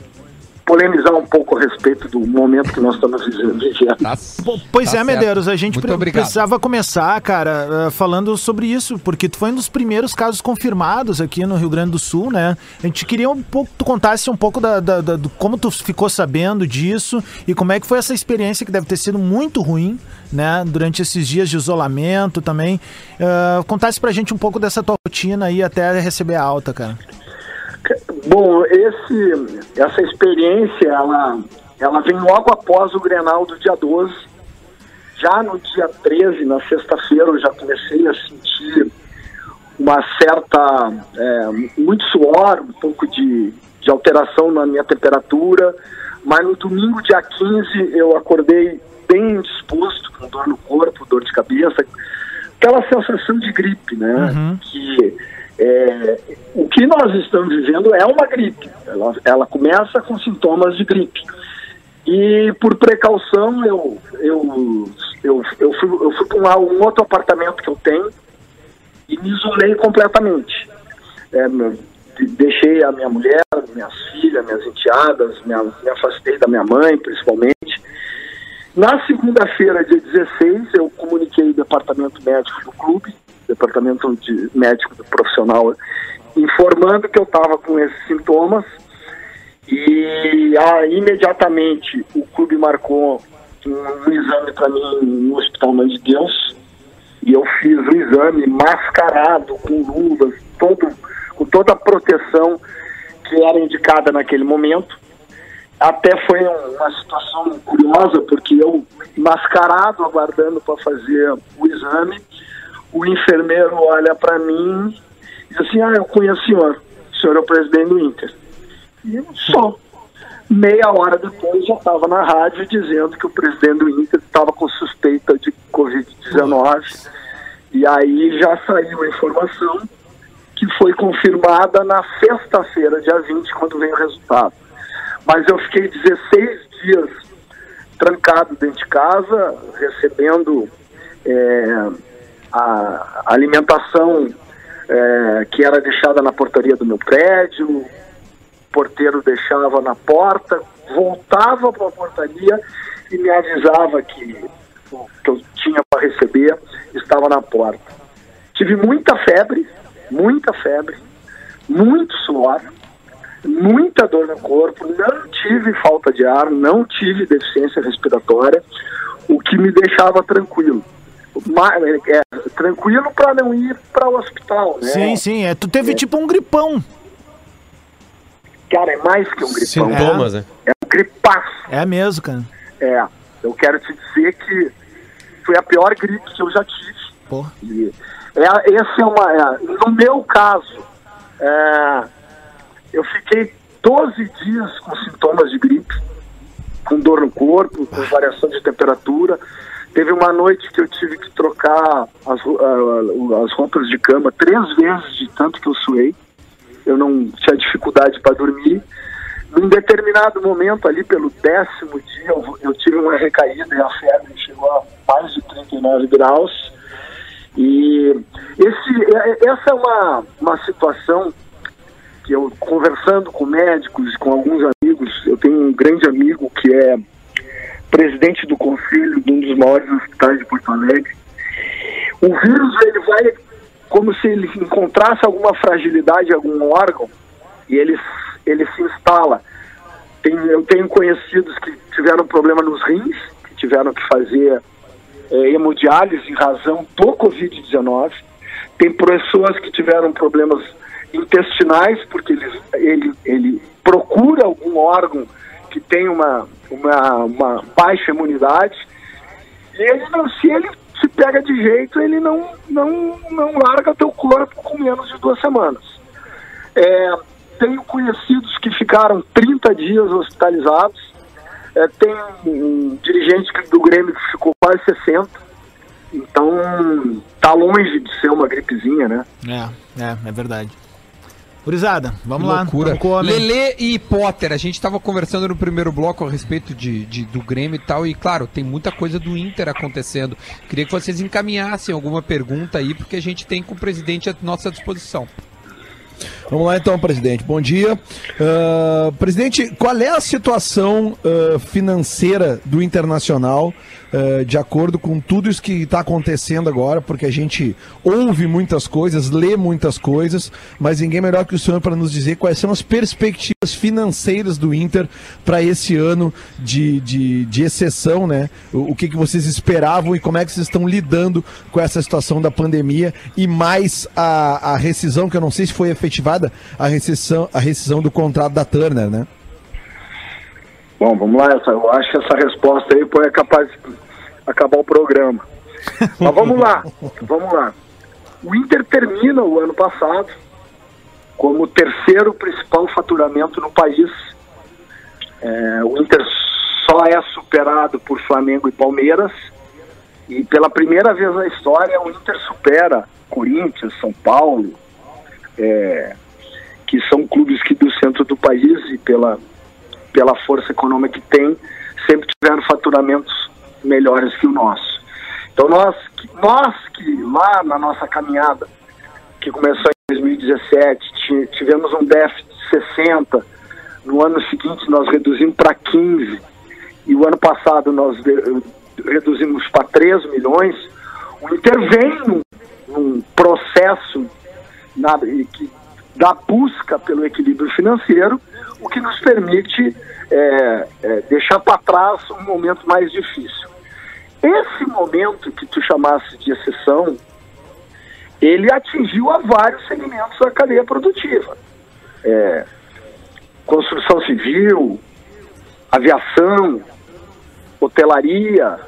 polemizar um pouco a respeito do momento que nós estamos vivendo. Tá, Po- Pois tá é, certo. Medeiros, a gente pre- obrigado. precisava começar, cara, eh, falando sobre isso, porque tu foi um dos primeiros casos confirmados aqui no Rio Grande do Sul, né? A gente queria um pouco que tu contasse um pouco da, da- da- do como tu ficou sabendo disso e como é que foi essa experiência que deve ter sido muito ruim, né? Durante esses dias de isolamento também. Eh, contasse pra gente um pouco dessa tua rotina aí até receber a alta, cara. Bom, esse, essa experiência, ela, ela vem logo após o Grenal do dia 12. Já no dia 13, na sexta-feira, eu já comecei a sentir uma certa, é, muito suor, um pouco de, de alteração na minha temperatura, mas no domingo, dia 15, eu acordei bem indisposto, com dor no corpo, dor de cabeça, aquela sensação de gripe, né? Que é, o que nós estamos vivendo é uma gripe. Ela, ela começa com sintomas de gripe. E por precaução eu eu eu, eu fui, eu fui para um, outro apartamento que eu tenho e me isolei completamente. É, deixei a minha mulher, minhas filhas, minhas enteadas, minha, me afastei da minha mãe, principalmente. Na segunda-feira, dia 16, eu comuniquei o departamento médico do clube, departamento de médico profissional, informando que eu estava com esses sintomas. E ah, imediatamente o clube marcou um, exame para mim no Hospital Mãe de Deus. E eu fiz o exame mascarado, com luvas, todo, com toda a proteção que era indicada naquele momento. Até foi um- uma situação curiosa, porque eu, mascarado, aguardando para fazer o exame, o enfermeiro olha para mim e diz assim: Ah, eu conheço o senhor, o senhor é o presidente do Inter. E eu só. Meia hora depois já estava na rádio dizendo que o presidente do Inter estava com suspeita de Covid-19. E aí já saiu a informação que foi confirmada na sexta-feira, dia 20, quando veio o resultado. Mas eu fiquei 16 dias trancado dentro de casa, recebendo é, a alimentação é, que era deixada na portaria do meu prédio, o porteiro deixava na porta, voltava para a portaria e me avisava que o que eu tinha para receber estava na porta. Tive muita febre, muita febre, muito suor, muita dor no corpo, não tive falta de ar, não tive deficiência respiratória, o que me deixava tranquilo. Ma- é, tranquilo para não ir para o hospital, né? Sim, sim. É, tu teve tipo um gripão. Cara, é mais que um gripão. Sintomas, né? É um gripaço. É mesmo, cara. É, eu quero te dizer que foi a pior gripe que eu já tive. Porra. E É, esse é uma, é, no meu caso, é, eu fiquei 12 dias com sintomas de gripe, com dor no corpo, com variação de temperatura. Uma noite que eu tive que trocar as, as roupas de cama três vezes de tanto que eu suei. Eu não tinha dificuldade para dormir. Num determinado momento, ali pelo décimo dia, eu, eu tive uma recaída e a febre chegou a mais de 39 graus. E esse, essa é uma, uma situação que eu, conversando com médicos, com alguns amigos, eu tenho um grande amigo que é presidente do conselho de um dos maiores hospitais de Porto Alegre. O vírus, ele vai como se ele encontrasse alguma fragilidade algum órgão e ele, ele se instala. Tem, eu tenho conhecidos que tiveram problema nos rins, que tiveram que fazer é, hemodiálise em razão do Covid-19. Tem pessoas que tiveram problemas intestinais, porque eles, ele, ele procura algum órgão que tem uma, uma, uma baixa imunidade. E ele não, se ele se pega de jeito, ele não, não, não larga teu corpo com menos de duas semanas. É, tenho conhecidos que ficaram 30 dias hospitalizados. É, tem um dirigente do Grêmio que ficou quase 60. Então, tá longe de ser uma gripezinha, né? É, é, é verdade. Gurizada, vamos Que lá. loucura. Vamos. Lelê e Potter, a gente tava conversando no primeiro bloco a respeito de, de- do Grêmio e tal, e claro, tem muita coisa do Inter acontecendo. Queria que vocês encaminhassem alguma pergunta aí, porque a gente tem com o presidente à nossa disposição. Vamos lá então, presidente. Bom dia. Ah, presidente, qual é a situação ah, financeira do Internacional ah, de acordo com tudo isso que está acontecendo agora? Porque a gente ouve muitas coisas, lê muitas coisas, mas ninguém melhor que o senhor para nos dizer quais são as perspectivas financeiras do Inter para esse ano de, de, de exceção, né? O, o que, que vocês esperavam e como é que vocês estão lidando com essa situação da pandemia e mais a, a rescisão, que eu não sei se foi efetivada, a rescisão, a rescisão do contrato da Turner, né? Bom, vamos lá. Eu acho que essa resposta aí é capaz acabar o programa. Mas vamos lá, vamos lá. O Inter termina o ano passado como o terceiro principal faturamento no país. É, o Inter só é superado por Flamengo e Palmeiras. E pela primeira vez na história, o Inter supera Corinthians, São Paulo, é, que são clubes que do centro do país e pela, pela força econômica que tem, sempre tiveram faturamentos melhores que o nosso. Então nós, nós que lá na nossa caminhada, que começou em 2017, ti- tivemos um déficit de 60, no ano seguinte nós reduzimos para 15, e o ano passado nós reduzimos para 3 milhões, o Inter vem num, num processo na, que, da busca pelo equilíbrio financeiro, o que nos permite é, é, deixar para trás um momento mais difícil. Esse momento que tu chamasse de exceção, ele atingiu a vários segmentos da cadeia produtiva. É, construção civil, aviação, hotelaria,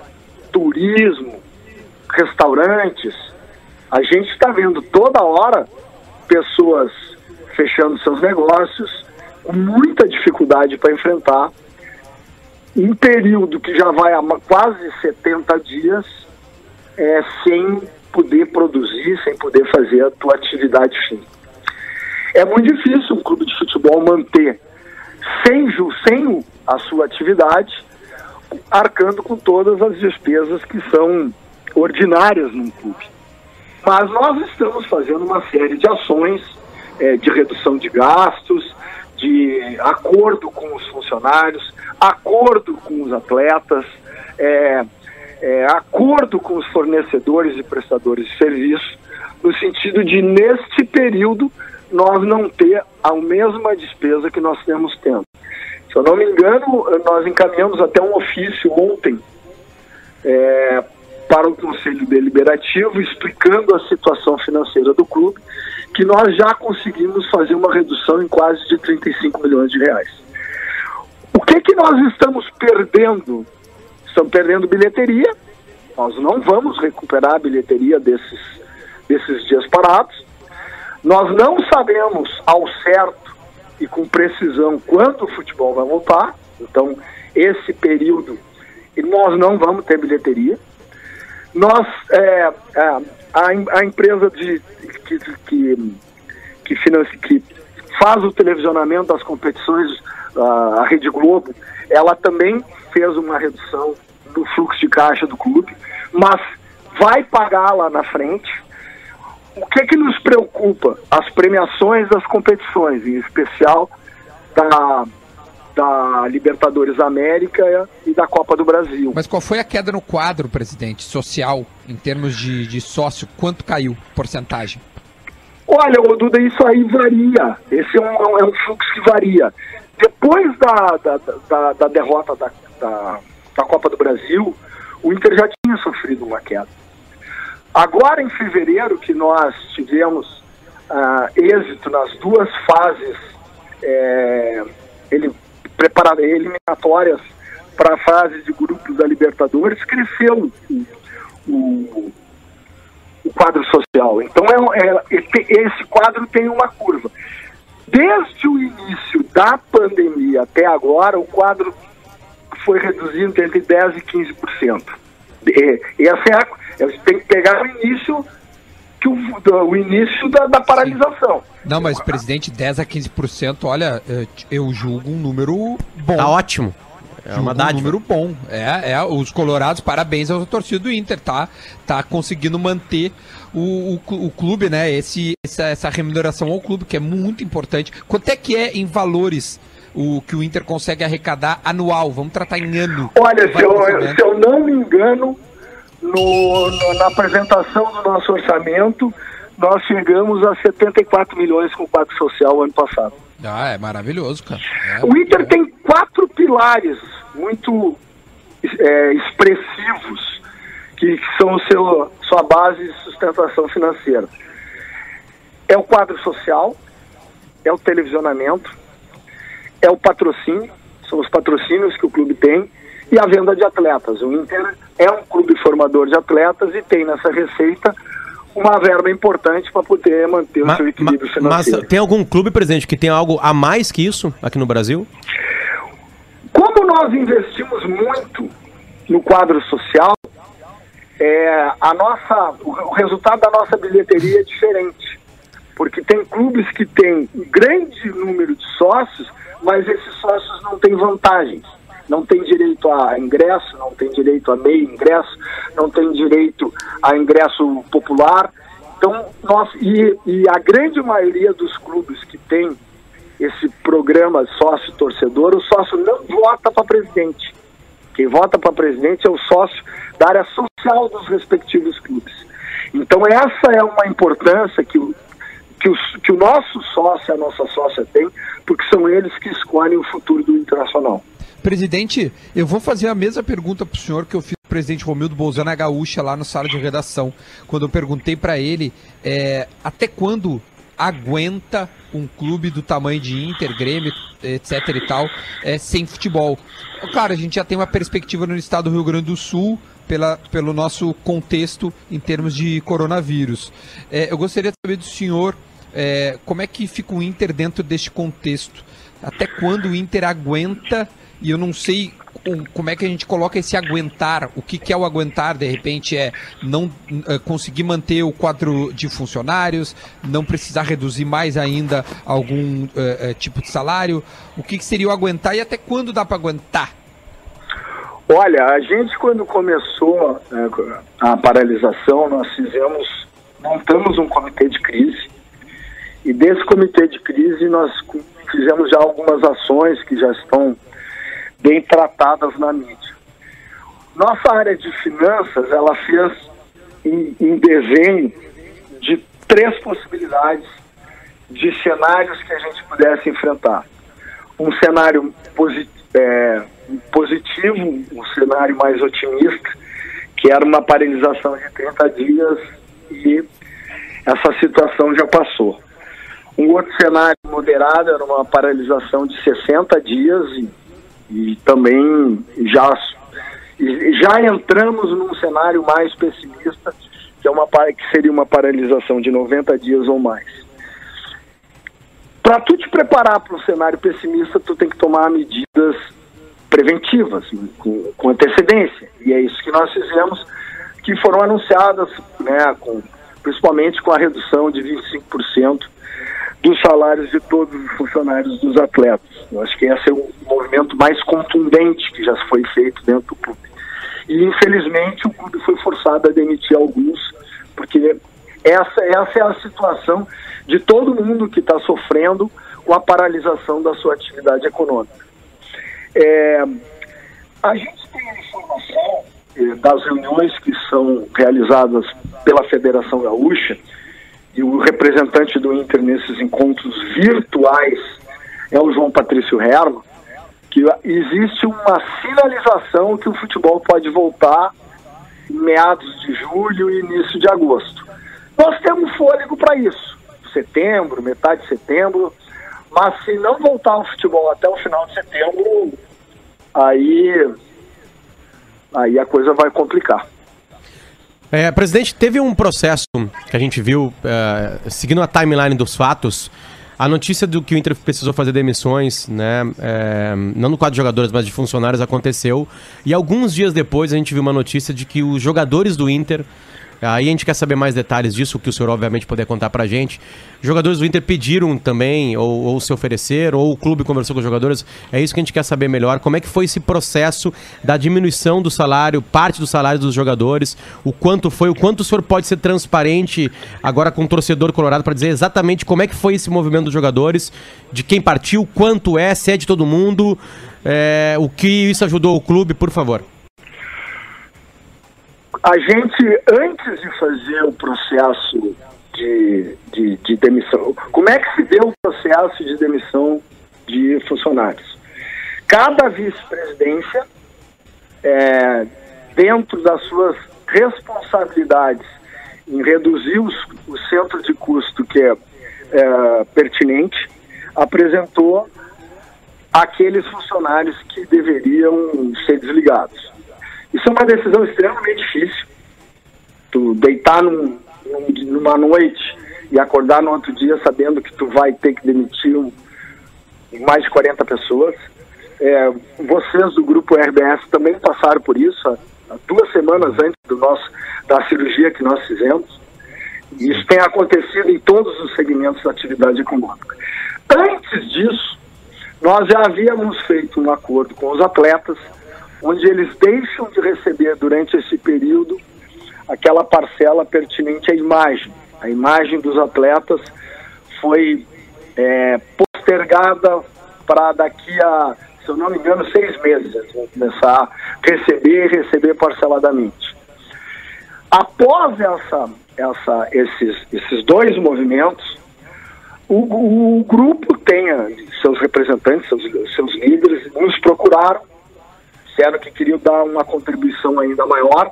turismo, restaurantes. A gente está vendo toda hora pessoas fechando seus negócios com muita dificuldade para enfrentar um período que já vai ma- quase 70 dias é, sem poder produzir, sem poder fazer a tua atividade. É muito difícil um clube de futebol manter sem, sem a sua atividade, arcando com todas as despesas que são ordinárias num clube. Mas nós estamos fazendo uma série de ações eh, de redução de gastos, de acordo com os funcionários, acordo com os atletas, eh, eh, acordo com os fornecedores e prestadores de serviço, no sentido de, neste período, nós não ter a mesma despesa que nós temos tendo. Se eu não me engano, nós encaminhamos até um ofício ontem é, para o Conselho Deliberativo explicando a situação financeira do clube, que nós já conseguimos fazer uma redução em quase de 35 milhões de reais. O que que nós estamos perdendo? Estamos perdendo bilheteria. Nós não vamos recuperar a bilheteria desses desses dias parados. Nós não sabemos ao certo e com precisão quando o futebol vai voltar. Então, esse período nós não vamos ter bilheteria. Nós, é, a, a, a empresa de, que, que, que, que faz o televisionamento das competições, a, a Rede Globo, ela também fez uma redução do fluxo de caixa do clube, mas vai pagar lá na frente. O que, que nos preocupa? As premiações das competições, em especial da, da Libertadores América e da Copa do Brasil. Mas qual foi a queda no quadro, presidente, social, em termos de, de sócio? Quanto caiu porcentagem? Olha, Duda, isso aí varia. Esse é um, é um fluxo que varia. Depois da, da, da, da derrota da, da, da Copa do Brasil, o Inter já tinha sofrido uma queda. Agora, em fevereiro, que nós tivemos ah, êxito nas duas fases é, ele, prepara, eliminatórias para a fase de grupos da Libertadores, cresceu o, o, o quadro social. Então, é, é, esse quadro tem uma curva. Desde o início da pandemia até agora, o quadro foi reduzindo entre 10% e 15%. E, essa é a, gente tem que pegar o início que o, o início da, da paralisação. Sim. Não, mas presidente, 10 a 15%, olha, eu julgo um número bom. Tá ótimo. É uma um número bom. É, é, os colorados, parabéns ao torcida do Inter, tá? Tá conseguindo manter o, o, o clube, né? Esse, essa, essa remuneração ao clube, que é muito importante. Quanto é que é em valores o que o Inter consegue arrecadar anual? Vamos tratar em ano. Olha, se eu, se eu não me engano, no, no, na apresentação do nosso orçamento, nós chegamos a 74 milhões com o Quadro Social ano passado. Ah, é maravilhoso, cara. É, o Inter tem quatro pilares muito é, expressivos que são seu, sua base de sustentação financeira. É o quadro social, é o televisionamento, é o patrocínio, são os patrocínios que o clube tem, e a venda de atletas. O Inter é um clube formador de atletas e tem nessa receita uma verba importante para poder manter o seu equilíbrio financeiro. Mas tem algum clube, presidente, que tem algo a mais que isso aqui no Brasil? Como nós investimos muito no quadro social, é, a nossa, o resultado da nossa bilheteria é diferente. Porque tem clubes que têm um grande número de sócios, mas esses sócios não têm vantagens não tem direito a ingresso, não tem direito a meio ingresso, não tem direito a ingresso popular. Então, nós, e, e a grande maioria dos clubes que tem esse programa sócio-torcedor, o sócio não vota para presidente. Quem vota para presidente é o sócio da área social dos respectivos clubes. Então, essa é uma importância que o, que, os, que o nosso sócio, a nossa sócia tem, porque são eles que escolhem o futuro do Internacional. Presidente, eu vou fazer a mesma pergunta para o senhor que eu fiz para o presidente Romildo Bolzano na Gaúcha, lá na sala de redação, quando eu perguntei para ele é, até quando aguenta um clube do tamanho de Inter, Grêmio, etc e tal, é, sem futebol. Claro, a gente já tem uma perspectiva no estado do Rio Grande do Sul, pela, pelo nosso contexto em termos de coronavírus. É, eu gostaria de saber do senhor é, como é que fica o Inter dentro deste contexto. Até quando o Inter aguenta e eu não sei como é que a gente coloca esse aguentar. O que, que é o aguentar? De repente é não é, conseguir manter o quadro de funcionários, não precisar reduzir mais ainda algum é, é, tipo de salário. O que, que seria o aguentar e até quando dá para aguentar? Olha, a gente quando começou né, a paralisação, nós fizemos, montamos um comitê de crise e desse comitê de crise nós fizemos já algumas ações que já estão bem tratadas na mídia. Nossa área de finanças, ela fez um, desenho de três possibilidades de cenários que a gente pudesse enfrentar. Um cenário é, positivo, um cenário mais otimista, que era uma paralisação de 30 dias e essa situação já passou. Um outro cenário moderado era uma paralisação de 60 dias e e também já, já entramos num cenário mais pessimista, que, é uma, que seria uma paralisação de 90 dias ou mais. Para tu te preparar para um cenário pessimista, tu tem que tomar medidas preventivas, com, com antecedência. E é isso que nós fizemos, que foram anunciadas, né, com, principalmente com a redução de 25% dos salários de todos os funcionários dos atletas. Eu acho que esse é o movimento mais contundente que já foi feito dentro do clube. E infelizmente o clube foi forçado a demitir alguns, porque essa, essa é a situação de todo mundo que está sofrendo com a paralisação da sua atividade econômica. É, a gente tem a informação eh, das reuniões que são realizadas pela Federação Gaúcha e o representante do Inter nesses encontros virtuais é o João Patrício Herman, que existe uma sinalização que o futebol pode voltar em meados de julho e início de agosto. Nós temos fôlego para isso, setembro, metade de setembro, mas se não voltar o futebol até o final de setembro, aí, aí a coisa vai complicar. É, presidente, teve um processo que a gente viu, é, seguindo a timeline dos fatos, a notícia do que o Inter precisou fazer demissões, né, é, não no quadro de jogadores, mas de funcionários, aconteceu. E alguns dias depois a gente viu uma notícia de que os jogadores do Inter, aí a gente quer saber mais detalhes disso, que o senhor obviamente puder contar pra gente. Jogadores do Inter pediram também, ou, ou se ofereceram, ou o clube conversou com os jogadores. É isso que a gente quer saber melhor. Como é que foi esse processo da diminuição do salário, parte do salário dos jogadores, o quanto foi, o quanto o senhor pode ser transparente agora com o torcedor colorado para dizer exatamente como é que foi esse movimento dos jogadores, de quem partiu, quanto é, se é de todo mundo, é, o que isso ajudou o clube, por favor. A gente, antes de fazer o processo de, de, de demissão, como é que se deu o processo de demissão de funcionários? Cada vice-presidência, é, dentro das suas responsabilidades em reduzir os, o centro de custo que é, é pertinente, apresentou aqueles funcionários que deveriam ser desligados. Isso é uma decisão extremamente difícil. Tu deitar num, num, numa noite e acordar no outro dia sabendo que tu vai ter que demitir mais de 40 pessoas. É, vocês do grupo RBS também passaram por isso há, duas semanas antes do nosso, da cirurgia que nós fizemos. Isso tem acontecido em todos os segmentos da atividade econômica. Antes disso, nós já havíamos feito um acordo com os atletas, onde eles deixam de receber durante esse período aquela parcela pertinente à imagem. A imagem dos atletas foi é, postergada para daqui a, se eu não me engano, seis meses. Eles vão começar a receber e receber parceladamente. Após essa, essa, esses, esses dois movimentos, o, o grupo tem seus representantes, seus, seus líderes, nos procuraram, disseram que queriam dar uma contribuição ainda maior.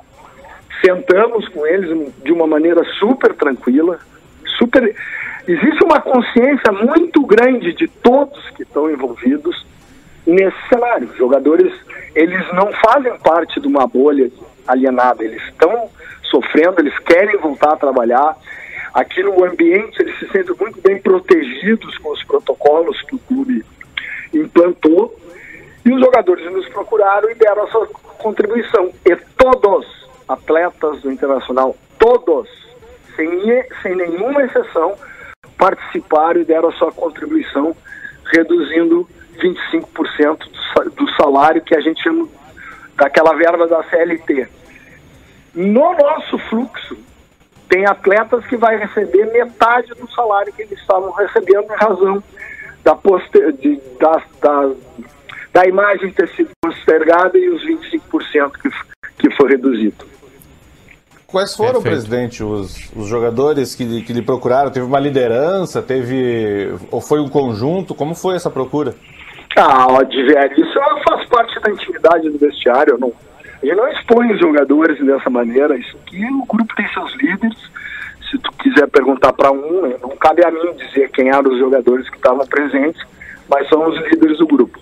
Sentamos com eles de uma maneira super tranquila, super. Existe uma consciência muito grande de todos que estão envolvidos nesse cenário. Os jogadores, eles não fazem parte de uma bolha alienada, eles estão sofrendo, eles querem voltar a trabalhar. Aqui no ambiente, eles se sentem muito bem protegidos com os protocolos que o clube implantou. E os jogadores nos procuraram e deram a sua contribuição. E todos, atletas do Internacional, todos, sem, sem nenhuma exceção, participaram e deram a sua contribuição, reduzindo 25% do salário que a gente chama daquela verba da CLT. No nosso fluxo, tem atletas que vai receber metade do salário que eles estavam recebendo em razão da, poster, de, da, da, da imagem ter sido postergada e os 25% que, que foi reduzido. Quais foram, Perfeito. presidente, os, os jogadores que, lhe- que lhe procuraram? Teve uma liderança? Teve. Ou foi um conjunto? Como foi essa procura? Ah, velho, isso faz parte da intimidade do vestiário. Não, a gente não expõe os jogadores dessa maneira. Isso aqui o grupo tem seus líderes. Se tu quiser perguntar para um, né, não cabe a mim dizer quem eram os jogadores que estavam presentes, mas são os líderes do grupo.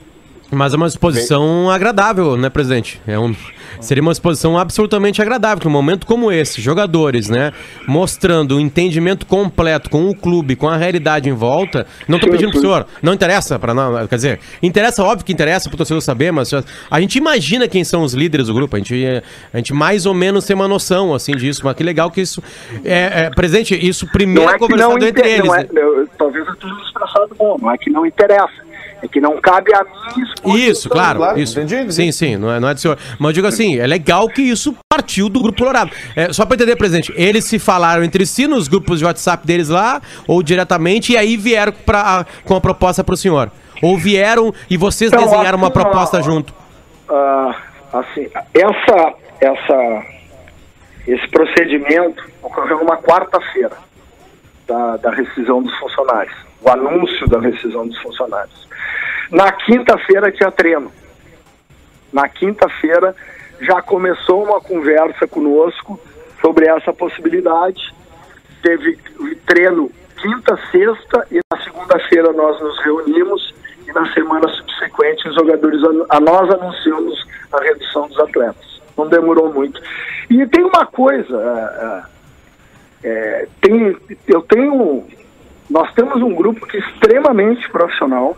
Mas é uma exposição agradável, né, presidente? É um, seria uma exposição absolutamente agradável, num momento como esse, jogadores, né, mostrando o entendimento completo com o clube, com a realidade em volta. Não estou pedindo pro senhor, não interessa para não, quer dizer, interessa, óbvio que interessa pro torcedor saber, mas a gente imagina quem são os líderes do grupo, a gente, a gente mais ou menos tem uma noção, assim, disso, mas que legal que isso, é, é presidente, isso primeiro Não é conversado não entre eles. não é- né? talvez eu tenha expressado bom, não é que não interessa. É que não cabe a mim expor Isso, claro, claro, isso. entendi, entendi. Sim, sim, não é, não é do senhor. Mas eu digo assim, é legal que isso partiu do Grupo Colorado. É, só pra entender, presidente, eles se falaram entre si nos grupos de WhatsApp deles lá, ou diretamente, e aí vieram pra, com a proposta pro senhor. Ou vieram e vocês Então, desenharam uma assim, proposta junto. Ah, assim, essa, essa, esse procedimento ocorreu numa quarta-feira da, da rescisão dos funcionários, o anúncio da rescisão dos funcionários. Na quinta-feira tinha treino. Na quinta-feira já começou uma conversa conosco sobre essa possibilidade. Teve treino quinta, sexta e na segunda-feira nós nos reunimos e na semana subsequente os jogadores a nós anunciamos a redução dos atletas. Não demorou muito. E tem uma coisa, é, tem, eu tenho, nós temos um grupo que é extremamente profissional.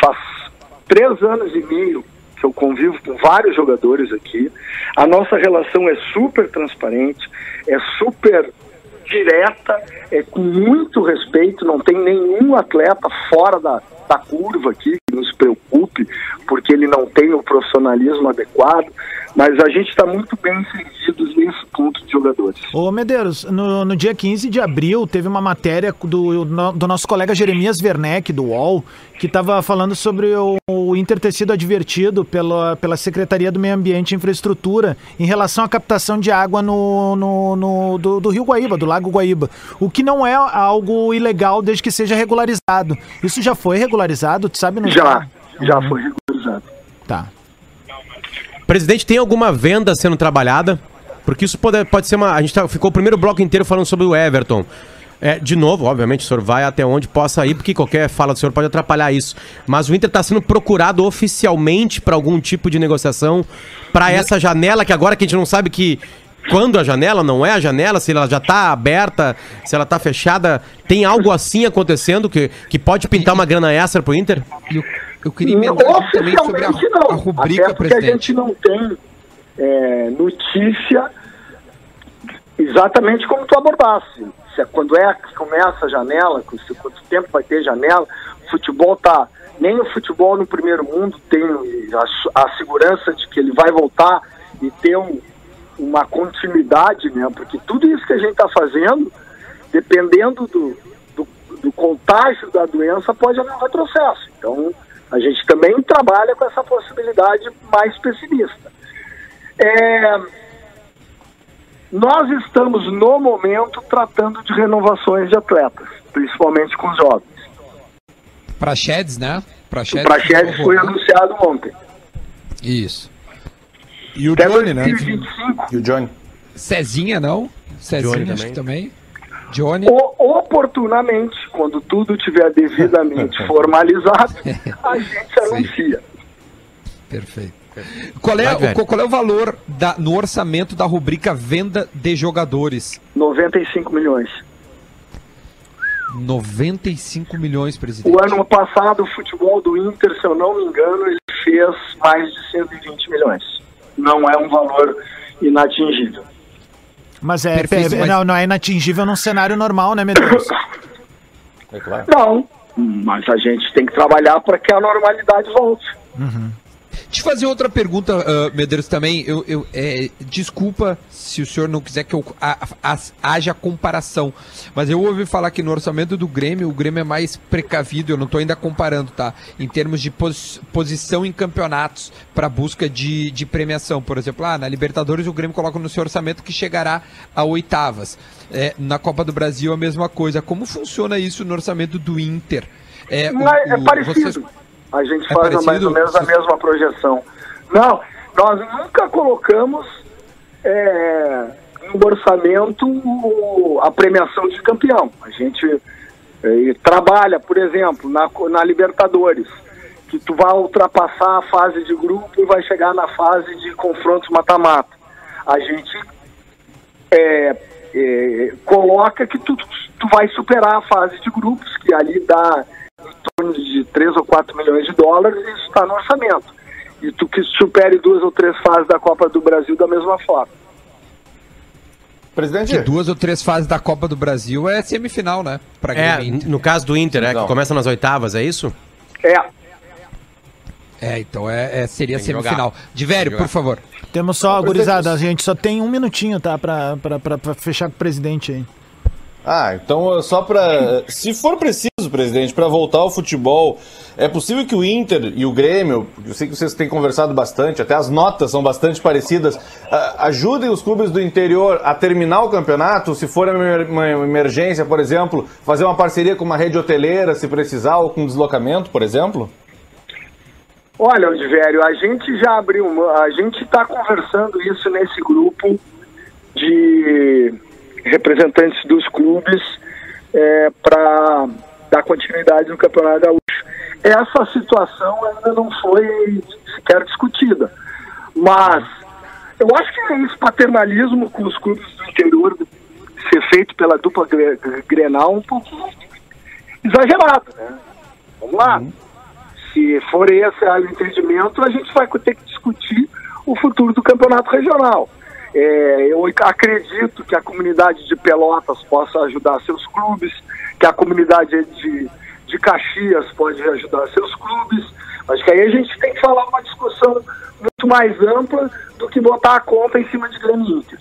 Faz três anos e meio que eu convivo com vários jogadores aqui. A nossa relação é super transparente, é super direta, é com muito respeito, não tem nenhum atleta fora da, da curva aqui nos preocupe, porque ele não tem o profissionalismo adequado, mas a gente está muito bem servidos nesse ponto de jogadores. Ô Medeiros, no, no dia 15 de abril teve uma matéria do, do nosso colega Jeremias Werneck, do UOL, que estava falando sobre o, o Inter ter sido advertido pela, pela Secretaria do Meio Ambiente e Infraestrutura em relação à captação de água no, no, no- do, do Rio Guaíba, do Lago Guaíba. O que não é algo ilegal desde que seja regularizado. Isso já foi regularizado, tu sabe? No Já, já foi regularizado. Tá. Presidente, tem alguma venda sendo trabalhada? Porque isso pode, pode ser uma. A gente tá- ficou o primeiro bloco inteiro falando sobre o Everton. É, de novo, obviamente, o senhor vai até onde possa ir, porque qualquer fala do senhor pode atrapalhar isso. Mas o Inter está sendo procurado oficialmente para algum tipo de negociação para essa janela, que agora que a gente não sabe que. Quando a janela, não é a janela, se ela já está aberta, se ela está fechada, tem algo assim acontecendo que, que pode pintar uma grana extra pro Inter? Eu, eu queria emendar também sobre a, não, a rubrica, até porque a presidente. gente não tem é, notícia exatamente como tu abordasse. Se é- quando é que começa a janela, com- se- quanto tempo vai ter janela, o futebol tá. Nem o futebol no primeiro mundo tem a, a segurança de que ele vai voltar e ter um- uma continuidade, né? Porque tudo isso que a gente está fazendo, dependendo do, do, do contágio da doença, pode haver um retrocesso. Então, a gente também trabalha com essa possibilidade mais pessimista. É, nós estamos, no momento, tratando de renovações de atletas, principalmente com os jovens. Praxedes, né? O Praxedes, Praxedes foi anunciado ontem. Isso. E o Até Johnny, né? 2025, E o Johnny? Cezinha, não? Cezinha, Johnny acho que também. Johnny. o- oportunamente, quando tudo estiver devidamente formalizado, a gente anuncia. Perfeito. Qual é, Vai, o, qual é o valor da- no orçamento da rubrica venda de jogadores? 95 milhões. 95 milhões, presidente. O ano passado, o futebol do Inter, se eu não me engano, ele fez mais de 120 milhões. Não é um valor inatingível. Mas é, Perfeito, é- mas- Não, não é inatingível num cenário normal, né, Medeiros? É claro. Não, mas a gente tem que trabalhar para que a normalidade volte. Deixa eu fazer outra pergunta, ah, Medeiros, também. Eu, eu, é, desculpa se o senhor não quiser que eu a- a- haja comparação, mas eu ouvi falar que no orçamento do Grêmio, o Grêmio é mais precavido, eu não estou ainda comparando, tá? Em termos de pos- posição em campeonatos para busca de, de premiação. Por exemplo, ah, na Libertadores o Grêmio coloca no seu orçamento que chegará a oitavas. É, na Copa do Brasil a mesma coisa. Como funciona isso no orçamento do Inter? É, o- é o- parecido. vocês- A gente É faz mais parecido? ou menos a mesma projeção. Não, nós nunca colocamos é, no orçamento a premiação de campeão. A gente é, trabalha, por exemplo, na, na Libertadores. que tu vai ultrapassar a fase de grupo e vai chegar na fase de confrontos mata-mata. A gente é, é, coloca que tu, tu vai superar a fase de grupos, que ali dá em torno de 3 ou 4 milhões de dólares, e isso está no orçamento. E tu que supere duas ou três fases da Copa do Brasil da mesma forma. Presidente, Que duas ou três fases da Copa do Brasil é semifinal, né? Pra É, no caso do Inter, é, que Não. começa nas oitavas, é isso? É, É, então é, é- seria semifinal. Divério, que por favor. Temos só, gurizada, a gente só tem um minutinho, tá? Pra, pra, pra, pra fechar com o presidente aí. Ah, então só para, se for preciso, presidente, para voltar ao futebol, é possível que o Inter e o Grêmio, eu sei que vocês têm conversado bastante, até as notas são bastante parecidas, ajudem os clubes do interior a terminar o campeonato, se for uma emer- uma emergência, por exemplo, fazer uma parceria com uma rede hoteleira, se precisar, ou com deslocamento, por exemplo? Olha, Odivério, a gente já abriu, uma- a gente está conversando isso nesse grupo de representantes dos clubes para dar continuidade no Campeonato Gaúcho. Essa situação ainda não foi sequer discutida, mas eu acho que esse paternalismo com os clubes do interior ser feito pela dupla Gre- Grenal um pouco exagerado, né? Vamos lá. Se for esse o entendimento, a gente vai ter que discutir o futuro do campeonato regional. É, eu acredito que a comunidade de Pelotas possa ajudar seus clubes, que a comunidade de, de Caxias pode ajudar seus clubes. Acho que aí a gente tem que falar uma discussão muito mais ampla do que botar a conta em cima de Grêmio Inter.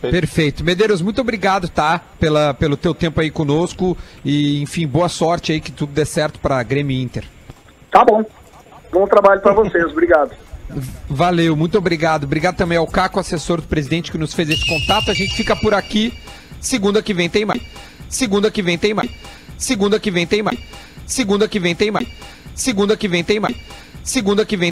Perfeito. Medeiros, muito obrigado, tá? Pela, pelo teu tempo aí conosco. E, enfim, boa sorte aí que tudo dê certo pra Grêmio Inter. Tá bom. Bom trabalho para vocês. Obrigado. Valeu, muito obrigado. Obrigado também ao Caco, assessor do presidente, que nos fez esse contato. A gente fica por aqui. Segunda que vem tem mais. Segunda que vem tem mais. Segunda que vem tem mais. Segunda que vem tem mais. Segunda que vem tem mais. Segunda que vem